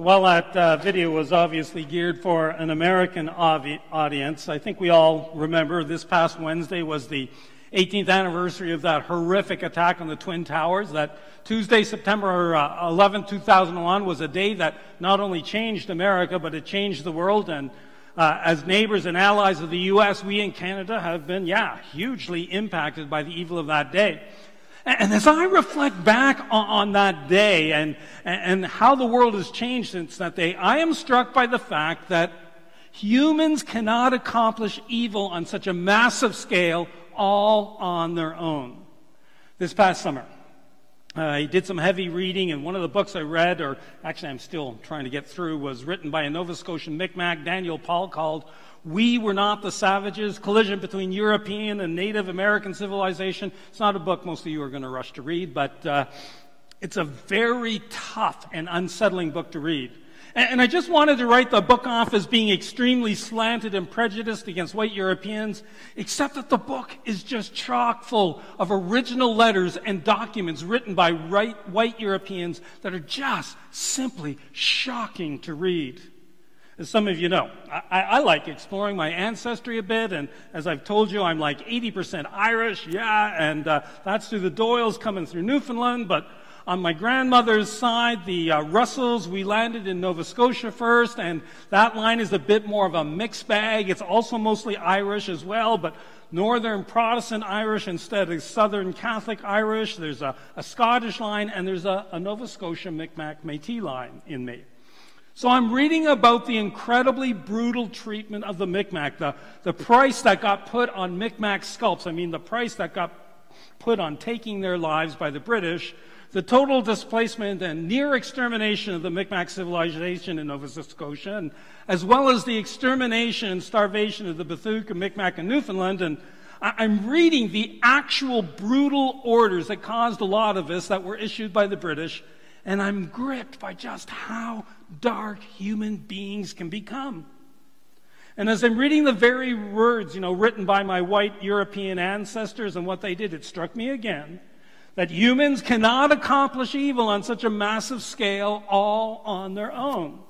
So while that uh, video was obviously geared for an American avi- audience, I think we all remember this past Wednesday was the 18th anniversary of that horrific attack on the Twin Towers. That Tuesday, September uh, 11, 2001 was a day that not only changed America, but it changed the world. And uh, as neighbors and allies of the U.S., we in Canada have been, yeah, hugely impacted by the evil of that day. And as I reflect back on, that day and, and how the world has changed since that day, I am struck by the fact that humans cannot accomplish evil on such a massive scale all on their own. This past summer, uh, I did some heavy reading, and one of the books I read, or actually I'm still trying to get through, was written by a Nova Scotian Micmac, Daniel Paul, called we Were Not the Savages, Collision Between European and Native American Civilization. It's not a book most of you are going to rush to read, but uh, it's a very tough and unsettling book to read. And, I just wanted to write the book off as being extremely slanted and prejudiced against white Europeans, except that the book is just chock full of original letters and documents written by white Europeans that are just simply shocking to read. As some of you know, I, I, like exploring my ancestry a bit, and as I've told you, I'm like 80% Irish, yeah, and uh, that's through the Doyles coming through Newfoundland, but on my grandmother's side, the uh, Russells, we landed in Nova Scotia first, and that line is a bit more of a mixed bag. It's also mostly Irish as well, but Northern Protestant Irish instead of Southern Catholic Irish. There's a, a Scottish line, and there's a, a Nova Scotia Micmac Métis line in me. So I'm reading about the incredibly brutal treatment of the Micmac, the, the price that got put on Micmac scalps. I mean, the price that got put on taking their lives by the British, the total displacement and near extermination of the Micmac civilization in Nova Scotia, and, as well as the extermination and starvation of the Beothuk, Micmac, and Newfoundland. And I'm reading the actual brutal orders that caused a lot of this that were issued by the British and I'm gripped by just how dark human beings can become. And as I'm reading the very words, you know, written by my white European ancestors and what they did, it struck me again that humans cannot accomplish evil on such a massive scale all on their own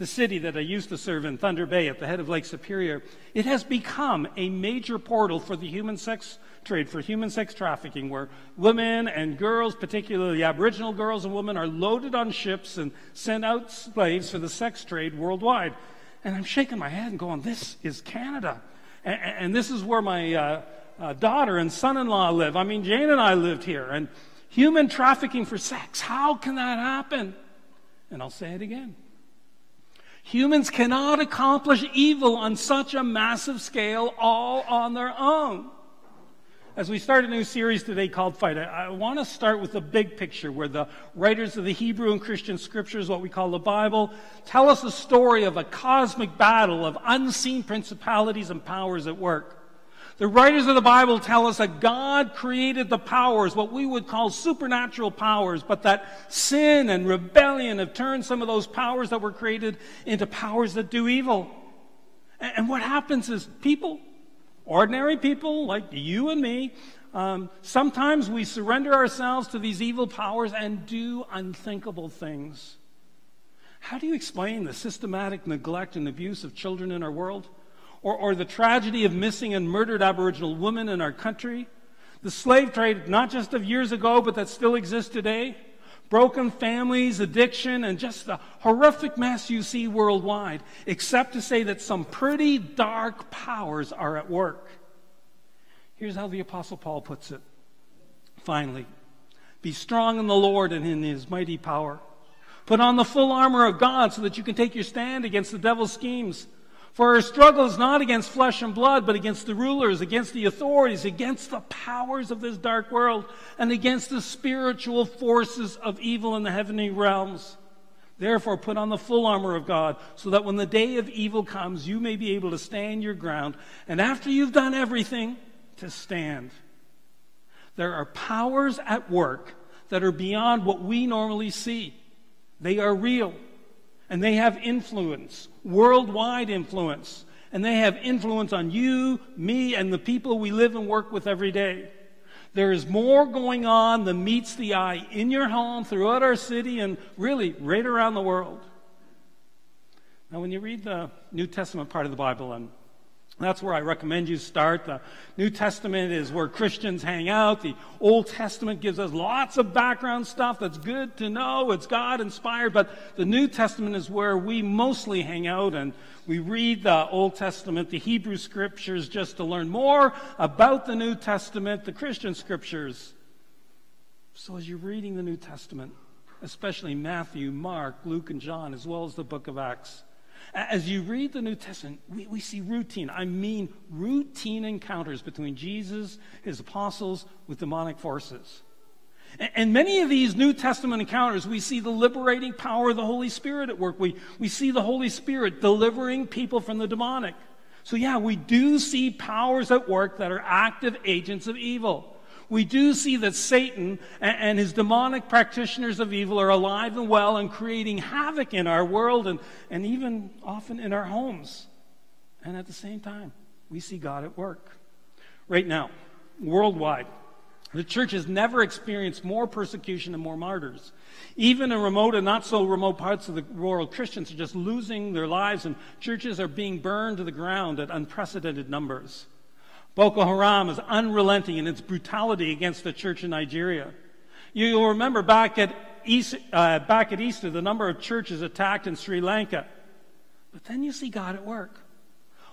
the city that I used to serve in Thunder Bay at the head of Lake Superior, it has become a major portal for the human sex trade, for human sex trafficking, where women and girls, particularly Aboriginal girls and women, are loaded on ships and sent out slaves for the sex trade worldwide. And I'm shaking my head and going, This is Canada. And, and this is where my uh, uh, daughter and son in law live. I mean, Jane and I lived here. And human trafficking for sex, how can that happen? And I'll say it again. Humans cannot accomplish evil on such a massive scale all on their own. As we start a new series today called Fight, I, I want to start with the big picture where the writers of the Hebrew and Christian scriptures, what we call the Bible, tell us a story of a cosmic battle of unseen principalities and powers at work. The writers of the Bible tell us that God created the powers, what we would call supernatural powers, but that sin and rebellion have turned some of those powers that were created into powers that do evil. And what happens is people, ordinary people like you and me, um, sometimes we surrender ourselves to these evil powers and do unthinkable things. How do you explain the systematic neglect and abuse of children in our world? Or, or the tragedy of missing and murdered Aboriginal women in our country, the slave trade, not just of years ago, but that still exists today, broken families, addiction, and just the horrific mess you see worldwide, except to say that some pretty dark powers are at work. Here's how the Apostle Paul puts it. Finally, be strong in the Lord and in his mighty power. Put on the full armor of God so that you can take your stand against the devil's schemes. For our struggle is not against flesh and blood, but against the rulers, against the authorities, against the powers of this dark world, and against the spiritual forces of evil in the heavenly realms. Therefore, put on the full armor of God, so that when the day of evil comes, you may be able to stand your ground, and after you've done everything, to stand. There are powers at work that are beyond what we normally see. They are real and they have influence, worldwide influence. And they have influence on you, me, and the people we live and work with every day. There is more going on than meets the eye in your home, throughout our city, and really right around the world. Now, when you read the New Testament part of the Bible, and that's where I recommend you start. The New Testament is where Christians hang out. The Old Testament gives us lots of background stuff that's good to know. It's God inspired. But the New Testament is where we mostly hang out and we read the Old Testament, the Hebrew scriptures, just to learn more about the New Testament, the Christian scriptures. So as you're reading the New Testament, especially Matthew, Mark, Luke, and John, as well as the book of Acts, as you read the New Testament, we, we see routine. I mean, routine encounters between Jesus, his apostles, with demonic forces. And, many of these New Testament encounters, we see the liberating power of the Holy Spirit at work. We, we see the Holy Spirit delivering people from the demonic. So, yeah, we do see powers at work that are active agents of evil we do see that Satan and his demonic practitioners of evil are alive and well and creating havoc in our world and, and even often in our homes. And at the same time, we see God at work. Right now, worldwide, the church has never experienced more persecution and more martyrs. Even in remote and not so remote parts of the world, Christians are just losing their lives and churches are being burned to the ground at unprecedented numbers. Boko Haram is unrelenting in its brutality against the church in Nigeria. You'll remember back at, East, uh, back at Easter the number of churches attacked in Sri Lanka. But then you see God at work.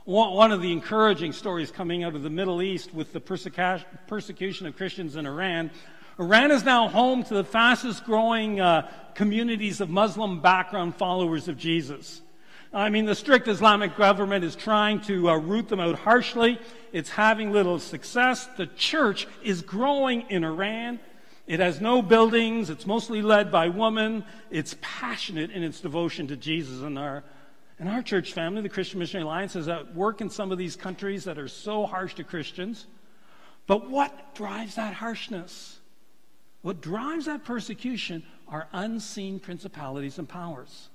One of the encouraging stories coming out of the Middle East with the persecution of Christians in Iran. Iran is now home to the fastest growing uh, communities of Muslim background followers of Jesus. I mean, the strict Islamic government is trying to uh, root them out harshly. It's having little success. The church is growing in Iran. It has no buildings. It's mostly led by women. It's passionate in its devotion to Jesus. And our, and our church family, the Christian Missionary Alliance, is at work in some of these countries that are so harsh to Christians. But what drives that harshness? What drives that persecution are unseen principalities and powers.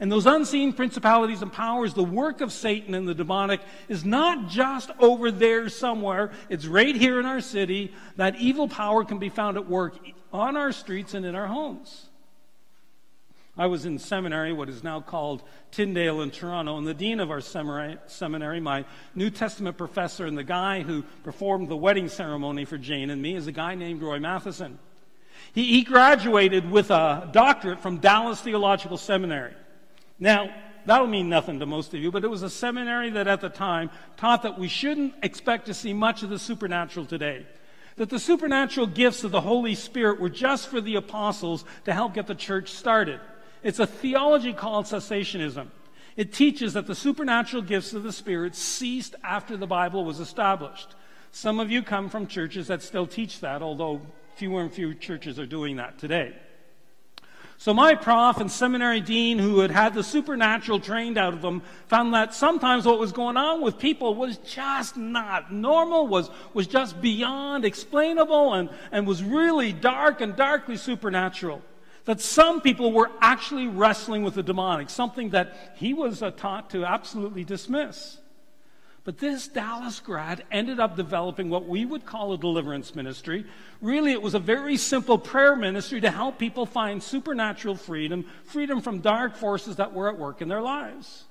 And those unseen principalities and powers, the work of Satan and the demonic, is not just over there somewhere. It's right here in our city. That evil power can be found at work on our streets and in our homes. I was in seminary, what is now called Tyndale in Toronto, and the dean of our seminary, my New Testament professor, and the guy who performed the wedding ceremony for Jane and me is a guy named Roy Matheson. He, he graduated with a doctorate from Dallas Theological Seminary. Now, that'll mean nothing to most of you, but it was a seminary that at the time taught that we shouldn't expect to see much of the supernatural today. That the supernatural gifts of the Holy Spirit were just for the apostles to help get the church started. It's a theology called cessationism. It teaches that the supernatural gifts of the Spirit ceased after the Bible was established. Some of you come from churches that still teach that, although fewer and fewer churches are doing that today. So my prof and seminary dean, who had had the supernatural trained out of them, found that sometimes what was going on with people was just not normal, was, was just beyond explainable, and, and was really dark and darkly supernatural. That some people were actually wrestling with the demonic, something that he was uh, taught to absolutely dismiss. But this Dallas grad ended up developing what we would call a deliverance ministry. Really, it was a very simple prayer ministry to help people find supernatural freedom, freedom from dark forces that were at work in their lives.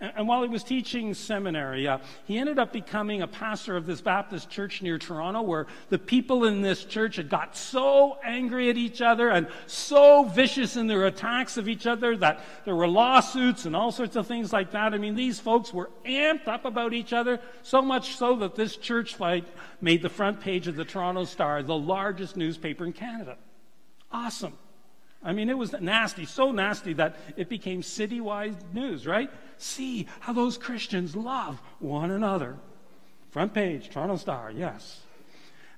And, while he was teaching seminary, uh, he ended up becoming a pastor of this Baptist church near Toronto, where the people in this church had got so angry at each other and so vicious in their attacks of each other that there were lawsuits and all sorts of things like that. I mean, these folks were amped up about each other, so much so that this church fight made the front page of the Toronto Star, the largest newspaper in Canada. Awesome. I mean, it was nasty, so nasty that it became citywide news, right? See how those Christians love one another. Front page, Toronto Star, yes.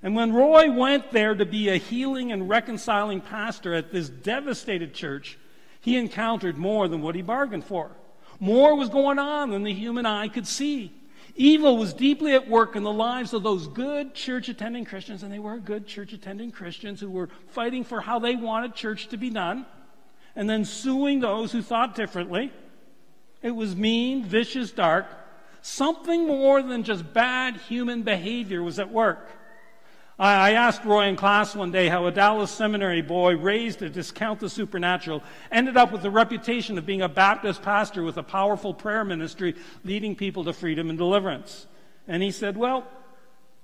And when Roy went there to be a healing and reconciling pastor at this devastated church, he encountered more than what he bargained for. More was going on than the human eye could see. Evil was deeply at work in the lives of those good church attending Christians, and they were good church attending Christians who were fighting for how they wanted church to be done, and then suing those who thought differently. It was mean, vicious, dark. Something more than just bad human behavior was at work. I asked Roy in class one day how a Dallas seminary boy raised to discount the supernatural ended up with the reputation of being a Baptist pastor with a powerful prayer ministry leading people to freedom and deliverance. And he said, Well,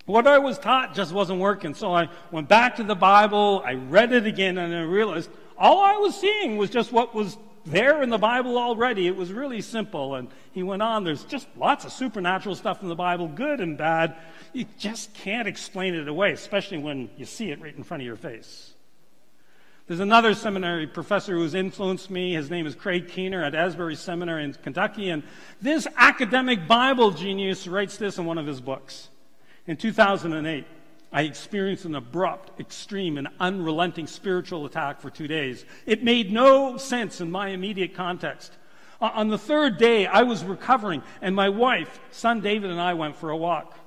what I was taught just wasn't working. So I went back to the Bible, I read it again, and I realized all I was seeing was just what was there in the Bible already. It was really simple. And he went on, there's just lots of supernatural stuff in the Bible, good and bad. You just can't explain it away, especially when you see it right in front of your face. There's another seminary professor who's influenced me. His name is Craig Keener at Asbury Seminary in Kentucky. And this academic Bible genius writes this in one of his books. In 2008, I experienced an abrupt, extreme, and unrelenting spiritual attack for two days. It made no sense in my immediate context. On the third day, I was recovering, and my wife, son David, and I went for a walk.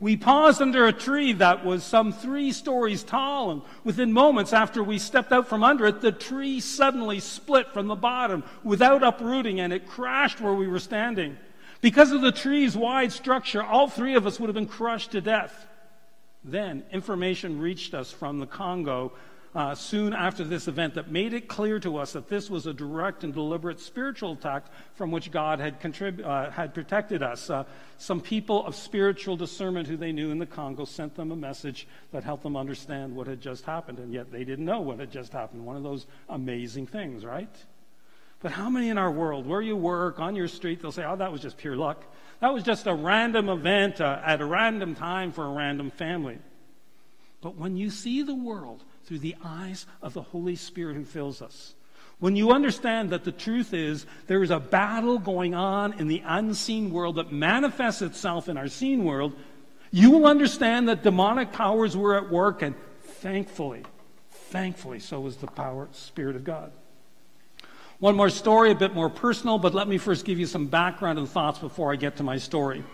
We paused under a tree that was some three stories tall, and within moments after we stepped out from under it, the tree suddenly split from the bottom without uprooting, and it crashed where we were standing. Because of the tree's wide structure, all three of us would have been crushed to death. Then, information reached us from the Congo uh, soon after this event that made it clear to us that this was a direct and deliberate spiritual attack from which God had, contrib- uh, had protected us. Uh, some people of spiritual discernment who they knew in the Congo sent them a message that helped them understand what had just happened, and yet they didn't know what had just happened. One of those amazing things, right? But how many in our world, where you work, on your street, they'll say, oh, that was just pure luck. That was just a random event uh, at a random time for a random family. But when you see the world through the eyes of the Holy Spirit who fills us. When you understand that the truth is there is a battle going on in the unseen world that manifests itself in our seen world, you will understand that demonic powers were at work, and thankfully, thankfully, so was the power, Spirit of God. One more story, a bit more personal, but let me first give you some background and thoughts before I get to my story.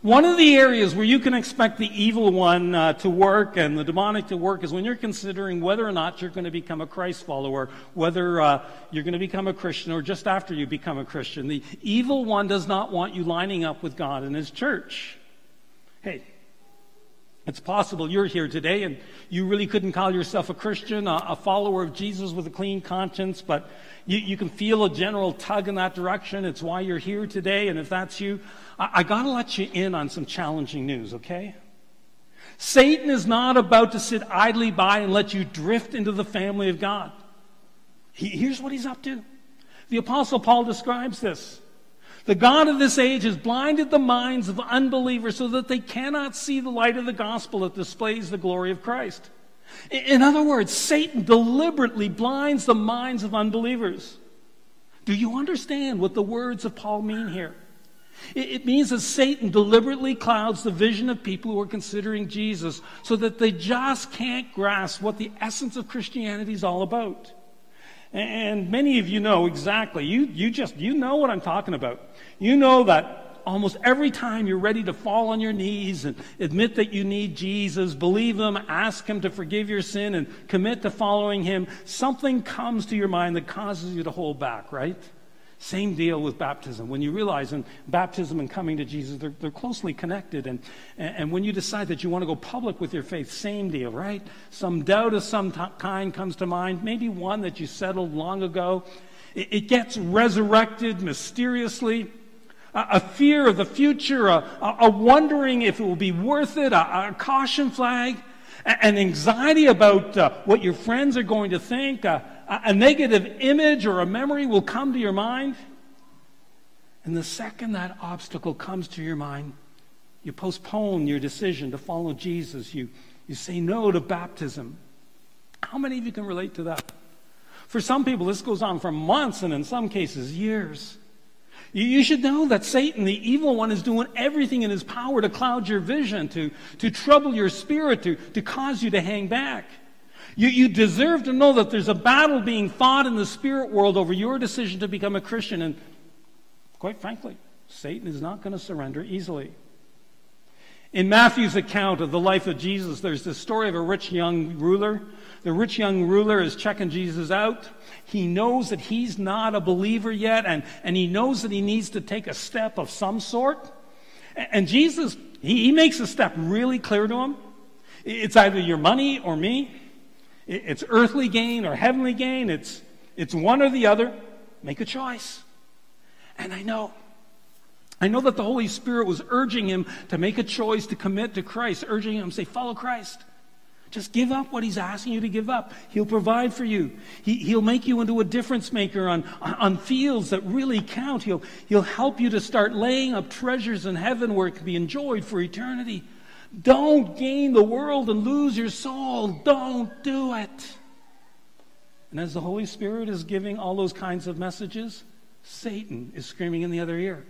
One of the areas where you can expect the evil one uh, to work and the demonic to work is when you're considering whether or not you're going to become a Christ follower, whether uh, you're going to become a Christian or just after you become a Christian. The evil one does not want you lining up with God and His church. Hey, it's possible you're here today and you really couldn't call yourself a Christian, a, a follower of Jesus with a clean conscience, but you, you, can feel a general tug in that direction. It's why you're here today. And if that's you, I, I got to let you in on some challenging news, okay? Satan is not about to sit idly by and let you drift into the family of God. He, here's what he's up to. The Apostle Paul describes this. The God of this age has blinded the minds of unbelievers so that they cannot see the light of the gospel that displays the glory of Christ. In other words, Satan deliberately blinds the minds of unbelievers. Do you understand what the words of Paul mean here? It means that Satan deliberately clouds the vision of people who are considering Jesus so that they just can't grasp what the essence of Christianity is all about. And many of you know exactly. You, you just, you know what I'm talking about. You know that almost every time you're ready to fall on your knees and admit that you need Jesus, believe Him, ask Him to forgive your sin, and commit to following Him, something comes to your mind that causes you to hold back, right? Same deal with baptism. When you realize in baptism and coming to Jesus, they're, they're closely connected. And, and when you decide that you want to go public with your faith, same deal, right? Some doubt of some t- kind comes to mind, maybe one that you settled long ago. It, it gets resurrected mysteriously a fear of the future, a, a wondering if it will be worth it, a, a caution flag, an anxiety about uh, what your friends are going to think, a, a negative image or a memory will come to your mind. And the second that obstacle comes to your mind, you postpone your decision to follow Jesus. You, you say no to baptism. How many of you can relate to that? For some people, this goes on for months and in some cases, years. You should know that Satan, the evil one, is doing everything in his power to cloud your vision, to, to trouble your spirit, to, to cause you to hang back. You, you deserve to know that there's a battle being fought in the spirit world over your decision to become a Christian. And quite frankly, Satan is not going to surrender easily. In Matthew's account of the life of Jesus, there's the story of a rich young ruler. The rich young ruler is checking Jesus out. He knows that he's not a believer yet, and, and he knows that he needs to take a step of some sort. And Jesus, he, he makes a step really clear to him. It's either your money or me. It's earthly gain or heavenly gain. It's, it's one or the other. Make a choice. And I know, I know that the Holy Spirit was urging him to make a choice to commit to Christ, urging him to say, follow Christ. Just give up what he's asking you to give up. He'll provide for you. He, will make you into a difference maker on, on fields that really count. He'll, he'll help you to start laying up treasures in heaven where it can be enjoyed for eternity. Don't gain the world and lose your soul. Don't do it. And as the Holy Spirit is giving all those kinds of messages, Satan is screaming in the other ear.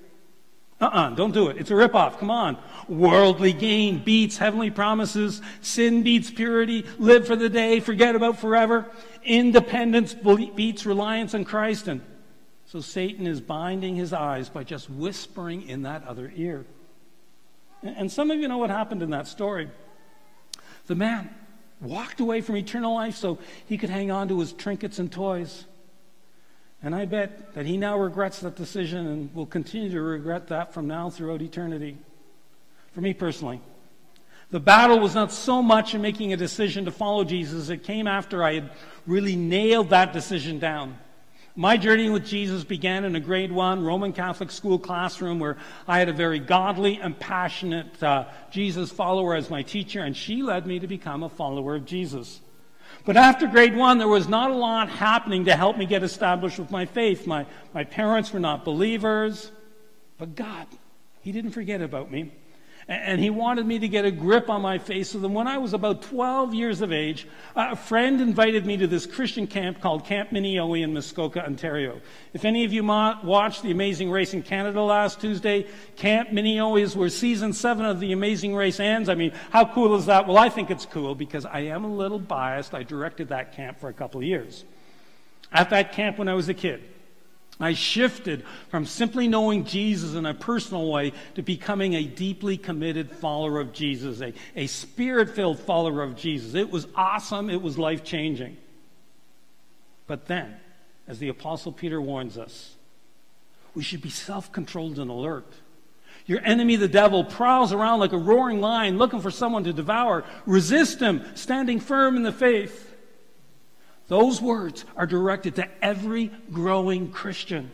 Uh-uh, don't do it. It's a ripoff. Come on. Worldly gain beats heavenly promises. Sin beats purity. Live for the day. Forget about forever. Independence beats reliance on Christ. And so Satan is binding his eyes by just whispering in that other ear. And some of you know what happened in that story. The man walked away from eternal life so he could hang on to his trinkets and toys. And I bet that he now regrets that decision and will continue to regret that from now throughout eternity. For me personally, the battle was not so much in making a decision to follow Jesus, it came after I had really nailed that decision down. My journey with Jesus began in a grade one Roman Catholic school classroom where I had a very godly and passionate uh, Jesus follower as my teacher, and she led me to become a follower of Jesus. But after grade one, there was not a lot happening to help me get established with my faith. My, my parents were not believers, but God, He didn't forget about me. And he wanted me to get a grip on my faith. So then, when I was about 12 years of age, a friend invited me to this Christian camp called Camp Mini-Yo-We in Muskoka, Ontario. If any of you watched The Amazing Race in Canada last Tuesday, Camp Mini-Yo-We is where season seven of The Amazing Race ends. I mean, how cool is that? Well, I think it's cool because I am a little biased. I directed that camp for a couple of years. At that camp when I was a kid, I shifted from simply knowing Jesus in a personal way to becoming a deeply committed follower of Jesus, a, a spirit filled follower of Jesus. It was awesome, it was life changing. But then, as the Apostle Peter warns us, we should be self controlled and alert. Your enemy, the devil, prowls around like a roaring lion looking for someone to devour. Resist him, standing firm in the faith. Those words are directed to every growing Christian.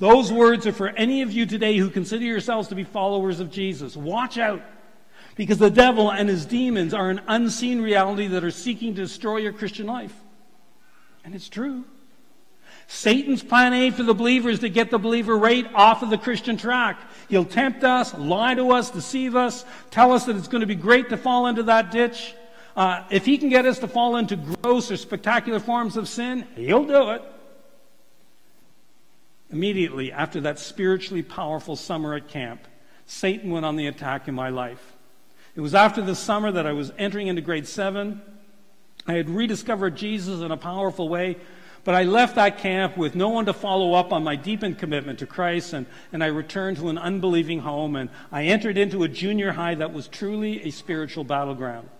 Those words are for any of you today who consider yourselves to be followers of Jesus. Watch out, because the devil and his demons are an unseen reality that are seeking to destroy your Christian life. And it's true. Satan's plan A for the believer is to get the believer right off of the Christian track. He'll tempt us, lie to us, deceive us, tell us that it's going to be great to fall into that ditch. Uh, if he can get us to fall into gross or spectacular forms of sin, he'll do it. Immediately after that spiritually powerful summer at camp, Satan went on the attack in my life. It was after the summer that I was entering into grade seven. I had rediscovered Jesus in a powerful way, but I left that camp with no one to follow up on my deepened commitment to Christ, and, and I returned to an unbelieving home, and I entered into a junior high that was truly a spiritual battleground.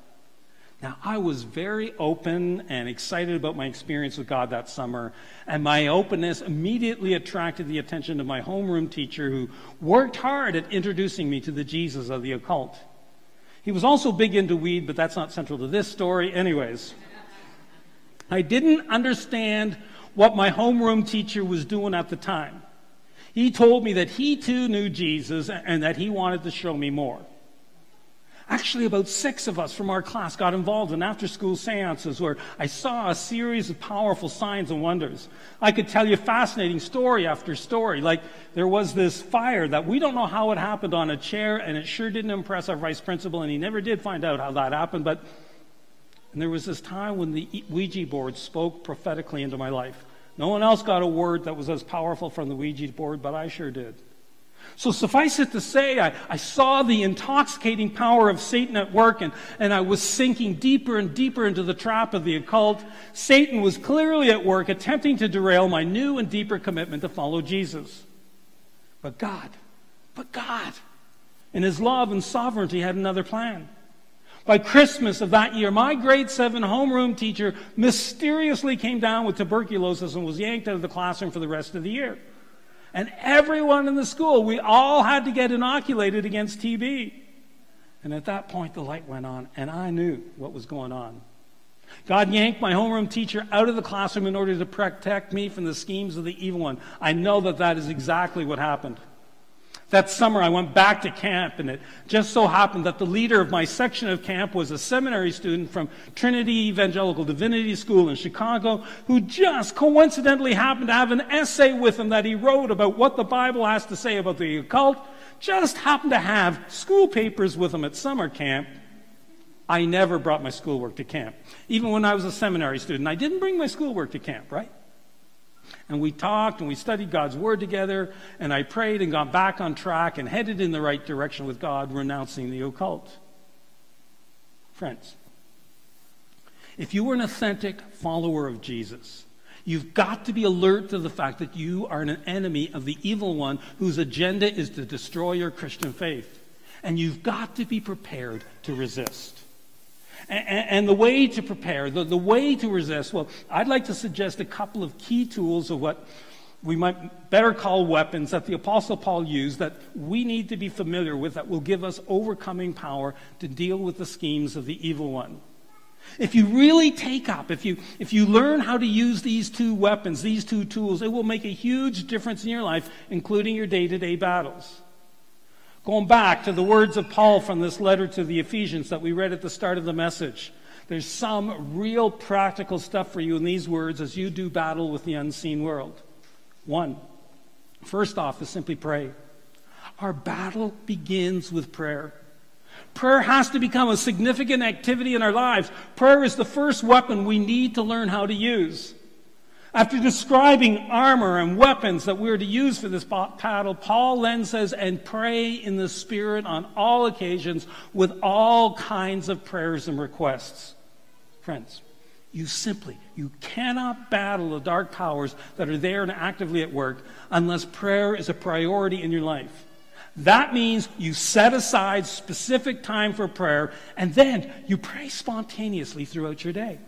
Now, I was very open and excited about my experience with God that summer, and my openness immediately attracted the attention of my homeroom teacher who worked hard at introducing me to the Jesus of the occult. He was also big into weed, but that's not central to this story. Anyways, I didn't understand what my homeroom teacher was doing at the time. He told me that he too knew Jesus and that he wanted to show me more. Actually, about six of us from our class got involved in after school seances where I saw a series of powerful signs and wonders. I could tell you fascinating story after story. Like there was this fire that we don't know how it happened on a chair, and it sure didn't impress our vice principal, and he never did find out how that happened. But and there was this time when the Ouija board spoke prophetically into my life. No one else got a word that was as powerful from the Ouija board, but I sure did. So suffice it to say, I, I, saw the intoxicating power of Satan at work and, and I was sinking deeper and deeper into the trap of the occult. Satan was clearly at work attempting to derail my new and deeper commitment to follow Jesus. But God, but God, in His love and sovereignty, had another plan. By Christmas of that year, my grade seven homeroom teacher mysteriously came down with tuberculosis and was yanked out of the classroom for the rest of the year. And everyone in the school, we all had to get inoculated against TB. And at that point, the light went on, and I knew what was going on. God yanked my homeroom teacher out of the classroom in order to protect me from the schemes of the evil one. I know that that is exactly what happened. That summer, I went back to camp, and it just so happened that the leader of my section of camp was a seminary student from Trinity Evangelical Divinity School in Chicago who just coincidentally happened to have an essay with him that he wrote about what the Bible has to say about the occult. Just happened to have school papers with him at summer camp. I never brought my schoolwork to camp. Even when I was a seminary student, I didn't bring my schoolwork to camp, right? And we talked and we studied God's Word together, and I prayed and got back on track and headed in the right direction with God, renouncing the occult. Friends, if you are an authentic follower of Jesus, you've got to be alert to the fact that you are an enemy of the evil one whose agenda is to destroy your Christian faith. And you've got to be prepared to resist. And, and the way to prepare, the, the way to resist, well, I'd like to suggest a couple of key tools of what we might better call weapons that the Apostle Paul used that we need to be familiar with that will give us overcoming power to deal with the schemes of the evil one. If you really take up, if you, if you learn how to use these two weapons, these two tools, it will make a huge difference in your life, including your day to day battles. Going back to the words of Paul from this letter to the Ephesians that we read at the start of the message, there's some real practical stuff for you in these words as you do battle with the unseen world. One, first off, is simply pray. Our battle begins with prayer. Prayer has to become a significant activity in our lives. Prayer is the first weapon we need to learn how to use. After describing armor and weapons that we're to use for this battle, Paul then says, and pray in the Spirit on all occasions with all kinds of prayers and requests. Friends, you simply, you cannot battle the dark powers that are there and actively at work unless prayer is a priority in your life. That means you set aside specific time for prayer and then you pray spontaneously throughout your day.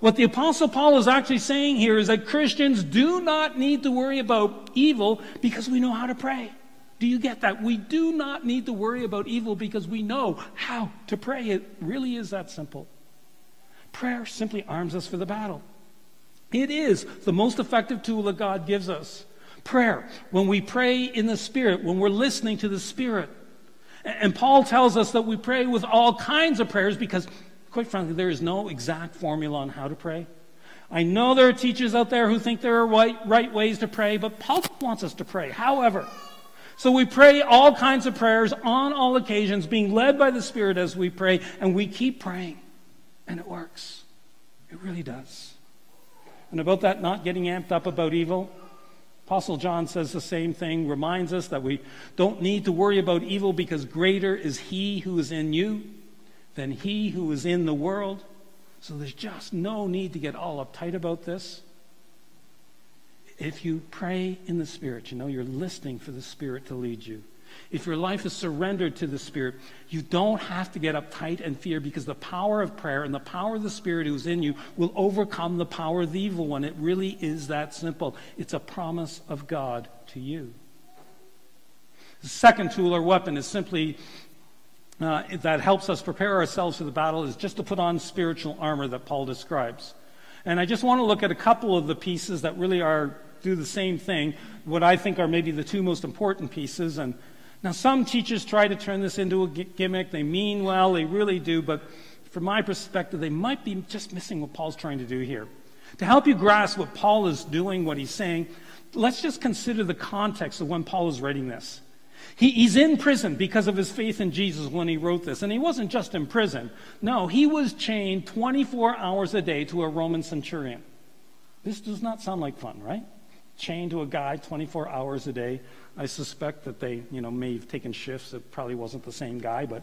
What the Apostle Paul is actually saying here is that Christians do not need to worry about evil because we know how to pray. Do you get that? We do not need to worry about evil because we know how to pray. It really is that simple. Prayer simply arms us for the battle. It is the most effective tool that God gives us. Prayer, when we pray in the Spirit, when we're listening to the Spirit. And Paul tells us that we pray with all kinds of prayers because quite frankly, there is no exact formula on how to pray. I know there are teachers out there who think there are right, right ways to pray, but Paul wants us to pray. However, so we pray all kinds of prayers on all occasions, being led by the Spirit as we pray, and we keep praying. And it works. It really does. And about that not getting amped up about evil, Apostle John says the same thing, reminds us that we don't need to worry about evil because greater is he who is in you than he who is in the world. So there's just no need to get all uptight about this. If you pray in the Spirit, you know, you're listening for the Spirit to lead you. If your life is surrendered to the Spirit, you don't have to get uptight and fear because the power of prayer and the power of the Spirit who's in you will overcome the power of the evil one. It really is that simple. It's a promise of God to you. The second tool or weapon is simply uh, that helps us prepare ourselves for the battle is just to put on spiritual armor that Paul describes. And I just want to look at a couple of the pieces that really are do the same thing, what I think are maybe the two most important pieces. And now some teachers try to turn this into a gimmick. They mean well, they really do, but from my perspective, they might be just missing what Paul's trying to do here. To help you grasp what Paul is doing, what he's saying, let's just consider the context of when Paul is writing this. He, he's in prison because of his faith in Jesus when he wrote this. And he wasn't just in prison. No, he was chained 24 hours a day to a Roman centurion. This does not sound like fun, right? Chained to a guy 24 hours a day. I suspect that they, you know, may have taken shifts. It probably wasn't the same guy, but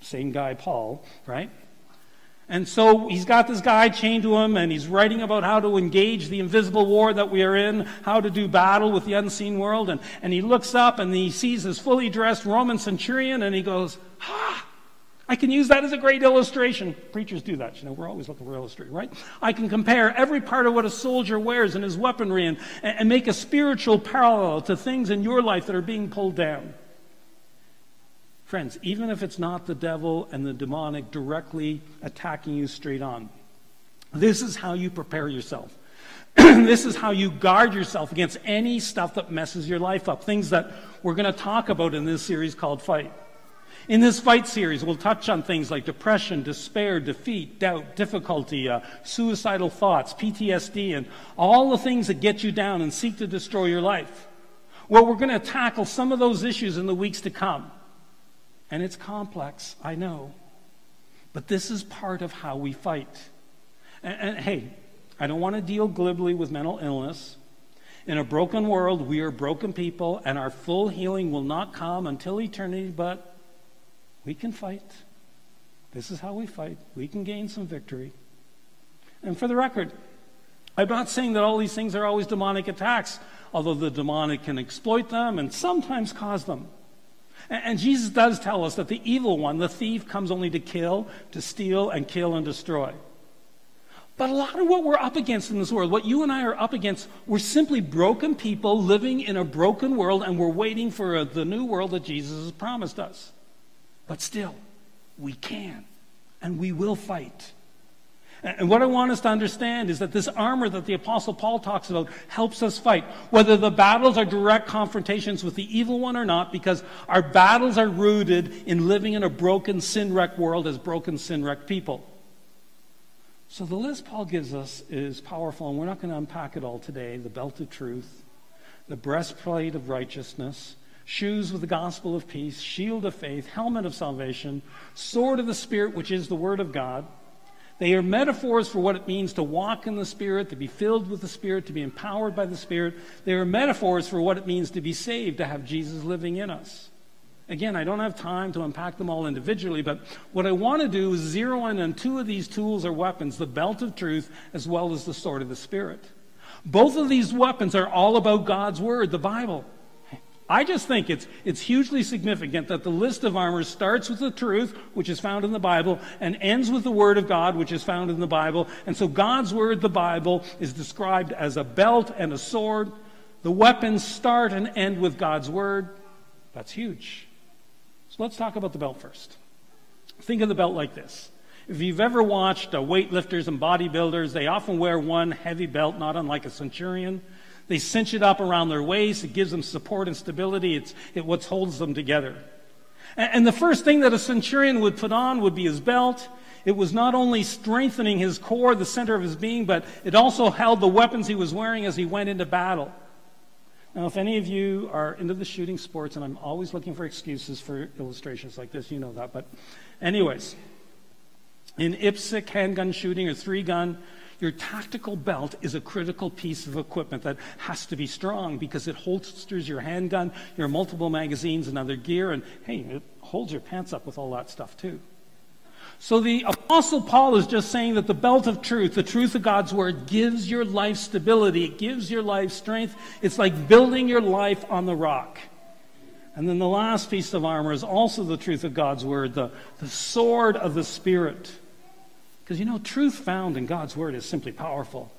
same guy, Paul, right? And so he's got this guy chained to him, and he's writing about how to engage the invisible war that we are in, how to do battle with the unseen world. And, and he looks up and he sees this fully dressed Roman centurion, and he goes, Ah, I can use that as a great illustration. Preachers do that. You know, we're always looking for illustration, right? I can compare every part of what a soldier wears and his weaponry and, and make a spiritual parallel to things in your life that are being pulled down. Friends, even if it's not the devil and the demonic directly attacking you straight on, this is how you prepare yourself. this is how you guard yourself against any stuff that messes your life up. Things that we're going to talk about in this series called Fight. In this fight series, we'll touch on things like depression, despair, defeat, doubt, difficulty, uh, suicidal thoughts, PTSD, and all the things that get you down and seek to destroy your life. Well, we're going to tackle some of those issues in the weeks to come. And it's complex, I know. But this is part of how we fight. And, and hey, I don't want to deal glibly with mental illness. In a broken world, we are broken people, and our full healing will not come until eternity, but we can fight. This is how we fight. We can gain some victory. And for the record, I'm not saying that all these things are always demonic attacks, although the demonic can exploit them and sometimes cause them. And Jesus does tell us that the evil one, the thief, comes only to kill, to steal, and kill and destroy. But a lot of what we're up against in this world, what you and I are up against, we're simply broken people living in a broken world, and we're waiting for a, the new world that Jesus has promised us. But still, we can and we will fight. And what I want us to understand is that this armor that the Apostle Paul talks about helps us fight, whether the battles are direct confrontations with the evil one or not, because our battles are rooted in living in a broken, sin wrecked world as broken, sin wrecked people. So the list Paul gives us is powerful, and we're not going to unpack it all today the belt of truth, the breastplate of righteousness, shoes with the gospel of peace, shield of faith, helmet of salvation, sword of the Spirit, which is the word of God. They are metaphors for what it means to walk in the Spirit, to be filled with the Spirit, to be empowered by the Spirit. They are metaphors for what it means to be saved, to have Jesus living in us. Again, I don't have time to unpack them all individually, but what I want to do is zero in on two of these tools or weapons the belt of truth as well as the sword of the Spirit. Both of these weapons are all about God's Word, the Bible. I just think it's, it's hugely significant that the list of armor starts with the truth, which is found in the Bible, and ends with the Word of God, which is found in the Bible. And so God's Word, the Bible, is described as a belt and a sword. The weapons start and end with God's Word. That's huge. So let's talk about the belt first. Think of the belt like this. If you've ever watched uh, weightlifters and bodybuilders, they often wear one heavy belt, not unlike a centurion. They cinch it up around their waist. It gives them support and stability. It's it what holds them together. And, and the first thing that a centurion would put on would be his belt. It was not only strengthening his core, the center of his being, but it also held the weapons he was wearing as he went into battle. Now, if any of you are into the shooting sports, and I'm always looking for excuses for illustrations like this, you know that. But, anyways, in IPSC handgun shooting or three gun, your tactical belt is a critical piece of equipment that has to be strong because it holsters your handgun, your multiple magazines, and other gear, and hey, it holds your pants up with all that stuff too. So the Apostle Paul is just saying that the belt of truth, the truth of God's Word, gives your life stability. It gives your life strength. It's like building your life on the rock. And then the last piece of armor is also the truth of God's Word, the, the sword of the Spirit. Because you know, truth found in God's Word is simply powerful.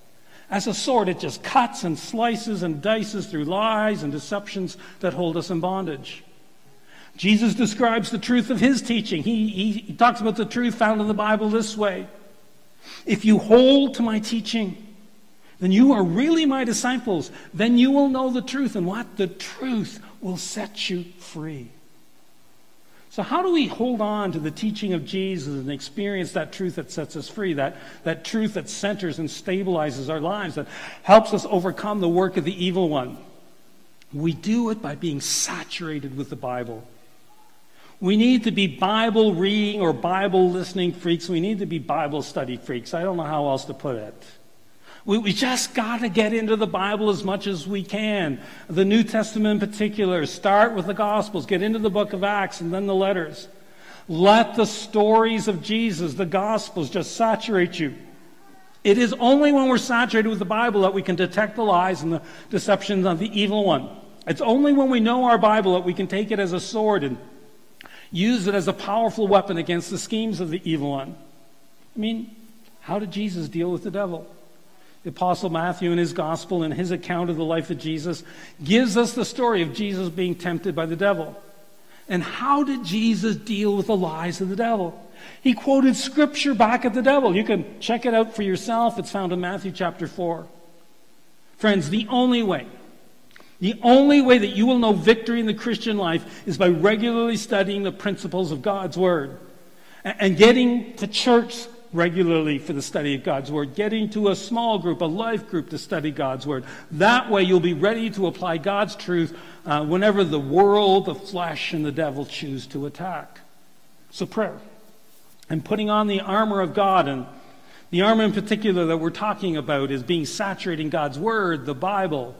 As a sword, it just cuts and slices and dices through lies and deceptions that hold us in bondage. Jesus describes the truth of his teaching. He, he, he, talks about the truth found in the Bible this way If you hold to my teaching, then you are really my disciples. Then you will know the truth, and what? The truth will set you free. So, how do we hold on to the teaching of Jesus and experience that truth that sets us free, that, that truth that centers and stabilizes our lives, that helps us overcome the work of the evil one? We do it by being saturated with the Bible. We need to be Bible reading or Bible listening freaks. We need to be Bible study freaks. I don't know how else to put it. We, we just got to get into the Bible as much as we can. The New Testament in particular. Start with the Gospels, get into the book of Acts, and then the letters. Let the stories of Jesus, the Gospels, just saturate you. It is only when we're saturated with the Bible that we can detect the lies and the deceptions of the evil one. It's only when we know our Bible that we can take it as a sword and use it as a powerful weapon against the schemes of the evil one. I mean, how did Jesus deal with the devil? The Apostle Matthew, in his gospel, in his account of the life of Jesus, gives us the story of Jesus being tempted by the devil. And how did Jesus deal with the lies of the devil? He quoted scripture back at the devil. You can check it out for yourself. It's found in Matthew chapter 4. Friends, the only way, the only way that you will know victory in the Christian life is by regularly studying the principles of God's Word and getting to church regularly for the study of God's Word, getting to a small group, a life group to study God's Word. That way you'll be ready to apply God's truth uh, whenever the world, the flesh, and the devil choose to attack. So, prayer. And putting on the armor of God, and the armor in particular that we're talking about is being saturated in God's Word, the Bible,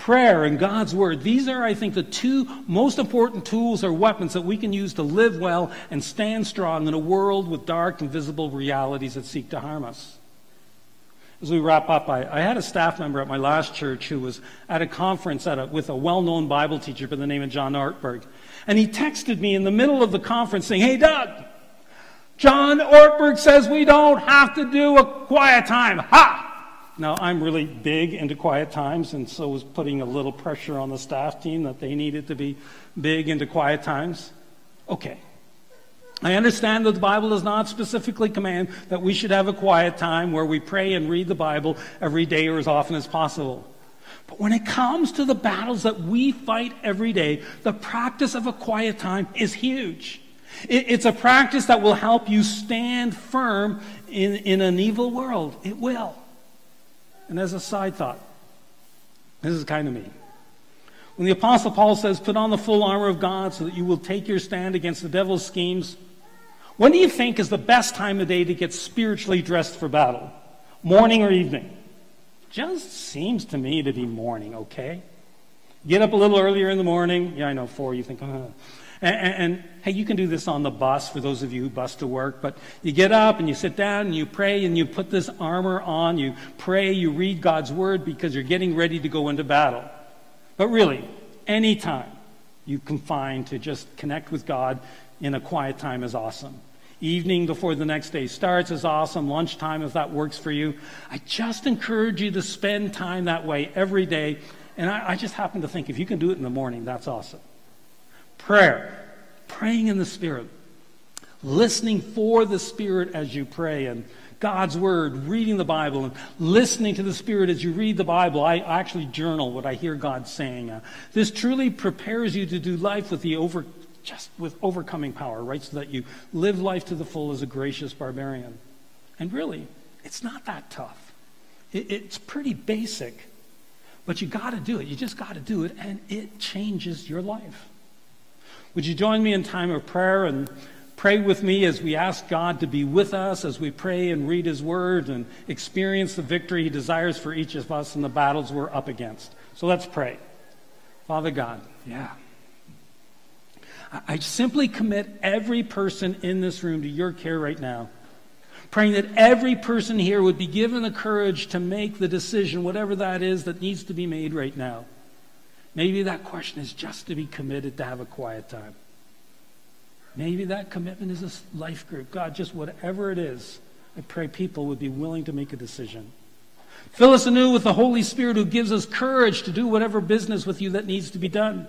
prayer, and God's Word. These are, I think, the two most important tools or weapons that we can use to live well and stand strong in a world with dark, invisible realities that seek to harm us. As we wrap up, I, I, had a staff member at my last church who was at a conference at a, with a well known Bible teacher by the name of John Ortberg. And he texted me in the middle of the conference saying, Hey, Doug, John Ortberg says we don't have to do a quiet time. Ha! Now, I'm really big into quiet times, and so was putting a little pressure on the staff team that they needed to be big into quiet times. Okay. I understand that the Bible does not specifically command that we should have a quiet time where we pray and read the Bible every day or as often as possible. But when it comes to the battles that we fight every day, the practice of a quiet time is huge. It's a practice that will help you stand firm in, in an evil world. It will. And as a side thought, this is kind of me. When the Apostle Paul says, Put on the full armor of God so that you will take your stand against the devil's schemes, when do you think is the best time of day to get spiritually dressed for battle? Morning or evening? Just seems to me to be morning, okay? Get up a little earlier in the morning. Yeah, I know, four. You think, uh. And, and, and, hey, you can do this on the bus for those of you who bus to work. But you get up and you sit down and you pray and you put this armor on. You pray, you read God's word because you're getting ready to go into battle. But really, anytime you can find to just connect with God in a quiet time is awesome. Evening before the next day starts is awesome. Lunchtime, if that works for you. I just encourage you to spend time that way every day. And I, I just happen to think if you can do it in the morning, that's awesome. Prayer. Praying in the Spirit. Listening for the Spirit as you pray and God's Word, reading the Bible, and listening to the Spirit as you read the Bible. I actually journal what I hear God saying. Uh, this truly prepares you to do life with the over, just with overcoming power, right? So that you live life to the full as a gracious barbarian. And really, it's not that tough. It, it's pretty basic, but you got to do it. You just got to do it, and it changes your life. Would you join me in time of prayer and pray with me as we ask God to be with us as we pray and read His Word and experience the victory He desires for each of us in the battles we're up against? So let's pray. Father God, yeah. I simply commit every person in this room to your care right now. Praying that every person here would be given the courage to make the decision, whatever that is that needs to be made right now. Maybe that question is just to be committed to have a quiet time. Maybe that commitment is a life group. God, just whatever it is, I pray people would be willing to make a decision. Fill us anew with the Holy Spirit who gives us courage to do whatever business with you that needs to be done.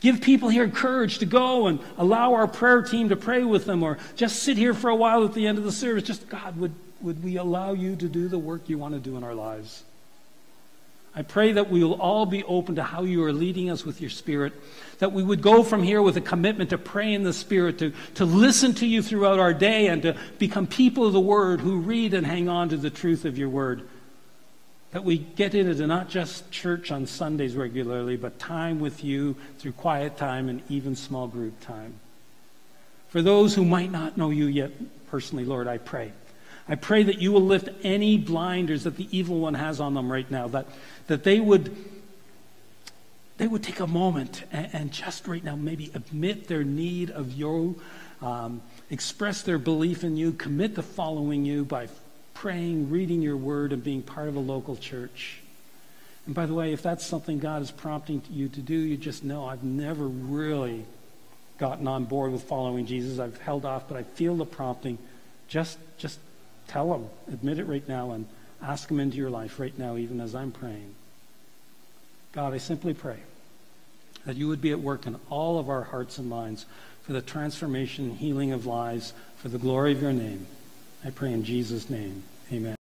Give people here courage to go and allow our prayer team to pray with them or just sit here for a while at the end of the service. Just, God, would, would we allow you to do the work you want to do in our lives? I pray that we will all be open to how you are leading us with your Spirit, that we would go from here with a commitment to pray in the Spirit, to, to listen to you throughout our day, and to become people of the Word who read and hang on to the truth of your Word. That we get into not just church on Sundays regularly, but time with you through quiet time and even small group time. For those who might not know you yet personally, Lord, I pray. I pray that you will lift any blinders that the evil one has on them right now, that, that they would they would take a moment and, and, just right now maybe admit their need of you, um, express their belief in you, commit to following you by praying, reading your word, and being part of a local church. And by the way, if that's something God is prompting you to do, you just know I've never really gotten on board with following Jesus. I've held off, but I feel the prompting. Just, just tell him, admit it right now, and ask him into your life right now, even as I'm praying. God, I simply pray that you would be at work in all of our hearts and minds for the transformation and healing of lives for the glory of your name. I pray in Jesus' name. Amen.